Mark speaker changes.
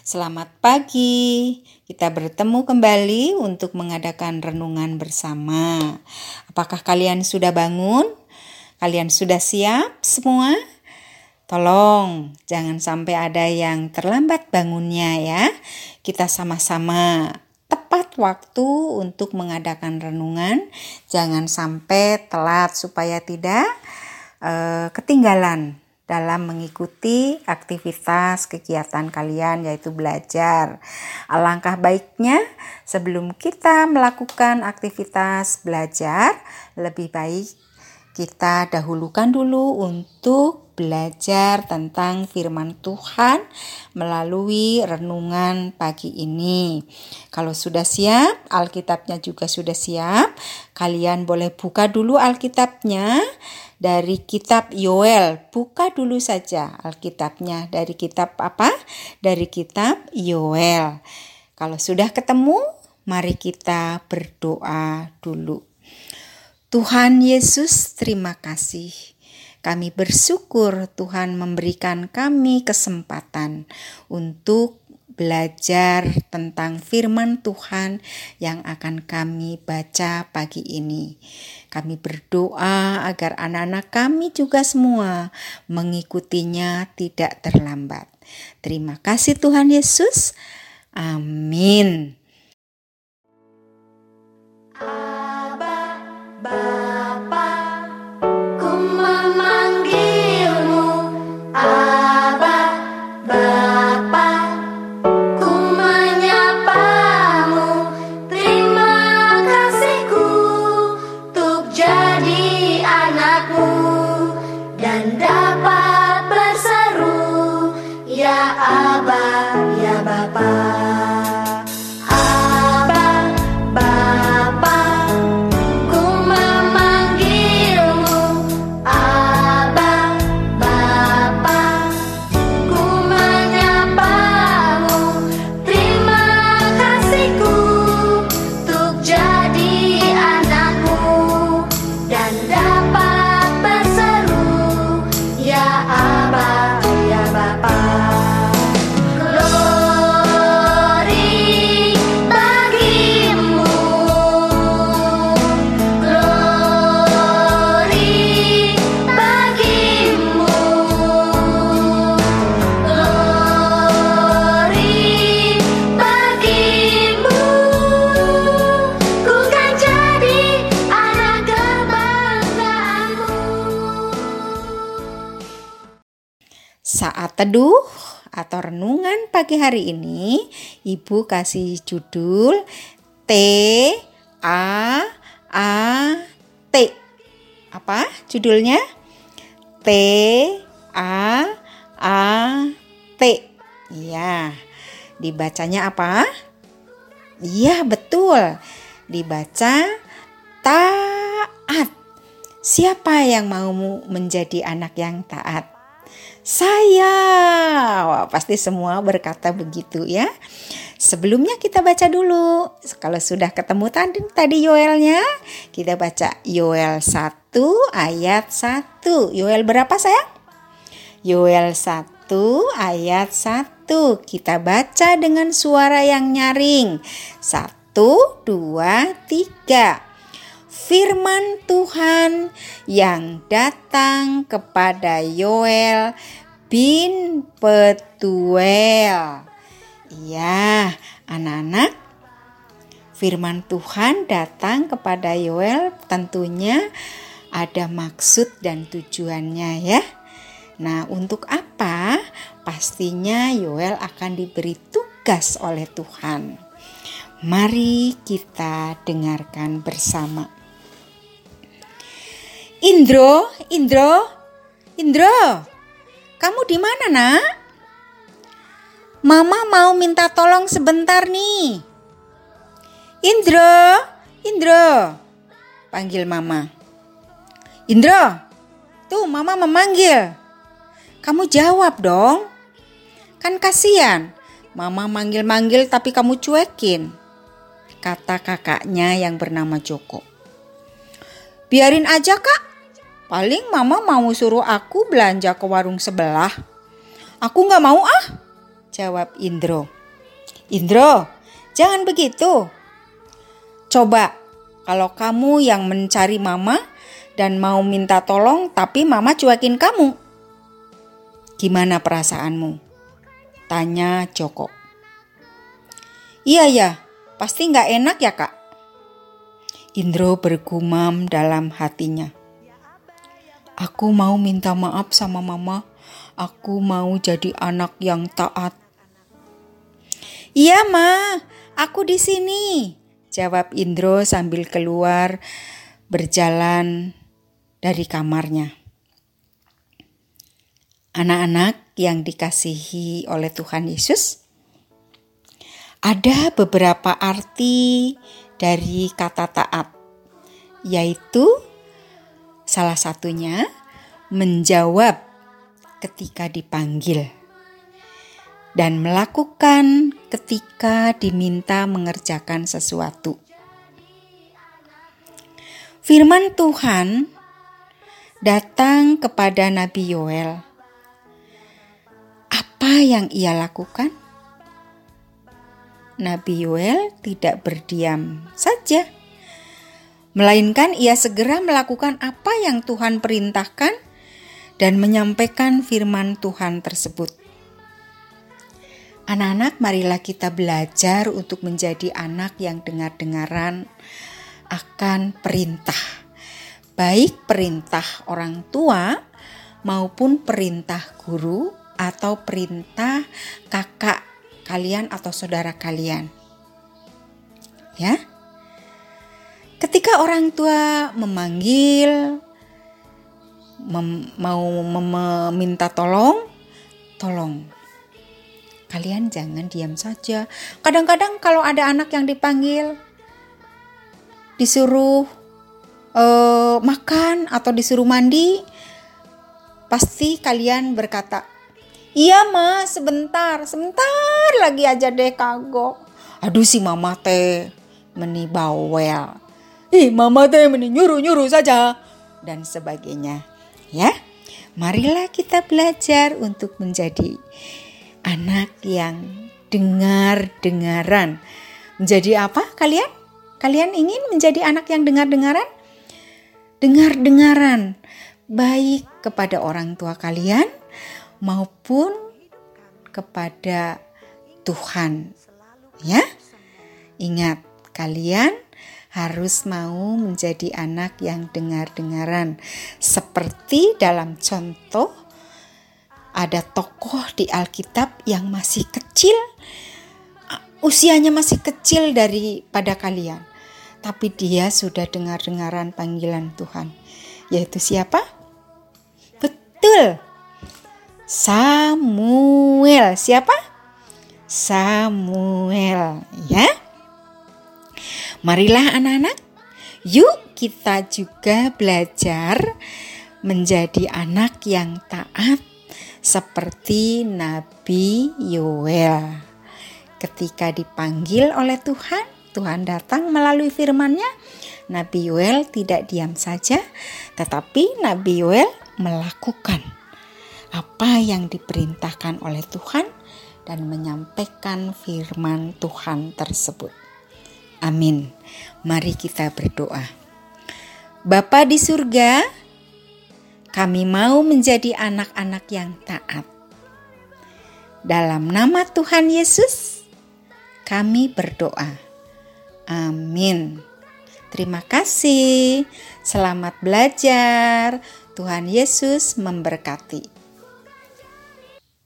Speaker 1: Selamat pagi. Kita bertemu kembali untuk mengadakan renungan bersama. Apakah kalian sudah bangun? Kalian sudah siap semua? Tolong jangan sampai ada yang terlambat bangunnya ya. Kita sama-sama tepat waktu untuk mengadakan renungan. Jangan sampai telat supaya tidak uh, ketinggalan dalam mengikuti aktivitas kegiatan kalian yaitu belajar. Alangkah baiknya sebelum kita melakukan aktivitas belajar lebih baik kita dahulukan dulu untuk belajar tentang firman Tuhan melalui renungan pagi ini. Kalau sudah siap, Alkitabnya juga sudah siap. Kalian boleh buka dulu Alkitabnya dari kitab Yoel. Buka dulu saja Alkitabnya dari kitab apa? Dari kitab Yoel. Kalau sudah ketemu, mari kita berdoa dulu. Tuhan Yesus, terima kasih. Kami bersyukur Tuhan memberikan kami kesempatan untuk belajar tentang firman Tuhan yang akan kami baca pagi ini. Kami berdoa agar anak-anak kami juga semua mengikutinya tidak terlambat. Terima kasih Tuhan Yesus. Amin. bye. Saat teduh atau renungan pagi hari ini, Ibu kasih judul T A A T. Apa judulnya? T A A T. Iya. Dibacanya apa? Iya, betul. Dibaca taat. Siapa yang mau menjadi anak yang taat? Saya. Wah, pasti semua berkata begitu ya. Sebelumnya kita baca dulu. Kalau sudah ketemu tadi tadi Yoelnya, kita baca Yoel 1 ayat 1. Yoel berapa saya? Yoel 1 ayat 1. Kita baca dengan suara yang nyaring. 1 2 3 firman Tuhan yang datang kepada Yoel bin Petuel. Iya, anak-anak, firman Tuhan datang kepada Yoel tentunya ada maksud dan tujuannya ya. Nah, untuk apa? Pastinya Yoel akan diberi tugas oleh Tuhan. Mari kita dengarkan bersama. Indro, Indro, Indro, kamu di mana nak? Mama mau minta tolong sebentar nih. Indro, Indro, panggil mama. Indro, tuh mama memanggil. Kamu jawab dong. Kan kasihan, mama manggil-manggil tapi kamu cuekin. Kata kakaknya yang bernama Joko. Biarin aja kak, Paling mama mau suruh aku belanja ke warung sebelah. Aku nggak mau ah. Jawab Indro. Indro, jangan begitu. Coba kalau kamu yang mencari mama dan mau minta tolong tapi mama cuekin kamu. Gimana perasaanmu? Tanya Joko. Iya ya, pasti nggak enak ya kak. Indro bergumam dalam hatinya. Aku mau minta maaf sama mama. Aku mau jadi anak yang taat. Iya, Ma. Aku di sini. Jawab Indro sambil keluar berjalan dari kamarnya. Anak-anak yang dikasihi oleh Tuhan Yesus, ada beberapa arti dari kata taat, yaitu salah satunya menjawab ketika dipanggil dan melakukan ketika diminta mengerjakan sesuatu. Firman Tuhan datang kepada Nabi Yoel. Apa yang ia lakukan? Nabi Yoel tidak berdiam saja, melainkan ia segera melakukan apa yang Tuhan perintahkan dan menyampaikan firman Tuhan tersebut. Anak-anak, marilah kita belajar untuk menjadi anak yang dengar-dengaran akan perintah, baik perintah orang tua maupun perintah guru atau perintah kakak kalian atau saudara kalian. Ya. Ketika orang tua memanggil mem, mau meminta tolong, tolong. Kalian jangan diam saja. Kadang-kadang kalau ada anak yang dipanggil disuruh uh, makan atau disuruh mandi, pasti kalian berkata, Iya ma, sebentar, sebentar lagi aja deh kagok. Aduh si mama teh meni bawel. Ih mama teh meni nyuruh-nyuruh saja. Dan sebagainya. Ya, marilah kita belajar untuk menjadi anak yang dengar-dengaran. Menjadi apa kalian? Kalian ingin menjadi anak yang dengar-dengaran? Dengar-dengaran baik kepada orang tua kalian maupun kepada Tuhan. Ya. Ingat, kalian harus mau menjadi anak yang dengar-dengaran. Seperti dalam contoh ada tokoh di Alkitab yang masih kecil, usianya masih kecil daripada kalian. Tapi dia sudah dengar-dengaran panggilan Tuhan. Yaitu siapa? Betul, Samuel. Siapa? Samuel, ya. Marilah anak-anak, yuk kita juga belajar menjadi anak yang taat seperti Nabi Yoel. Ketika dipanggil oleh Tuhan, Tuhan datang melalui firman-Nya. Nabi Yoel tidak diam saja, tetapi Nabi Yoel melakukan apa yang diperintahkan oleh Tuhan dan menyampaikan firman Tuhan tersebut. Amin. Mari kita berdoa. Bapa di surga, kami mau menjadi anak-anak yang taat. Dalam nama Tuhan Yesus, kami berdoa. Amin. Terima kasih. Selamat belajar. Tuhan Yesus memberkati.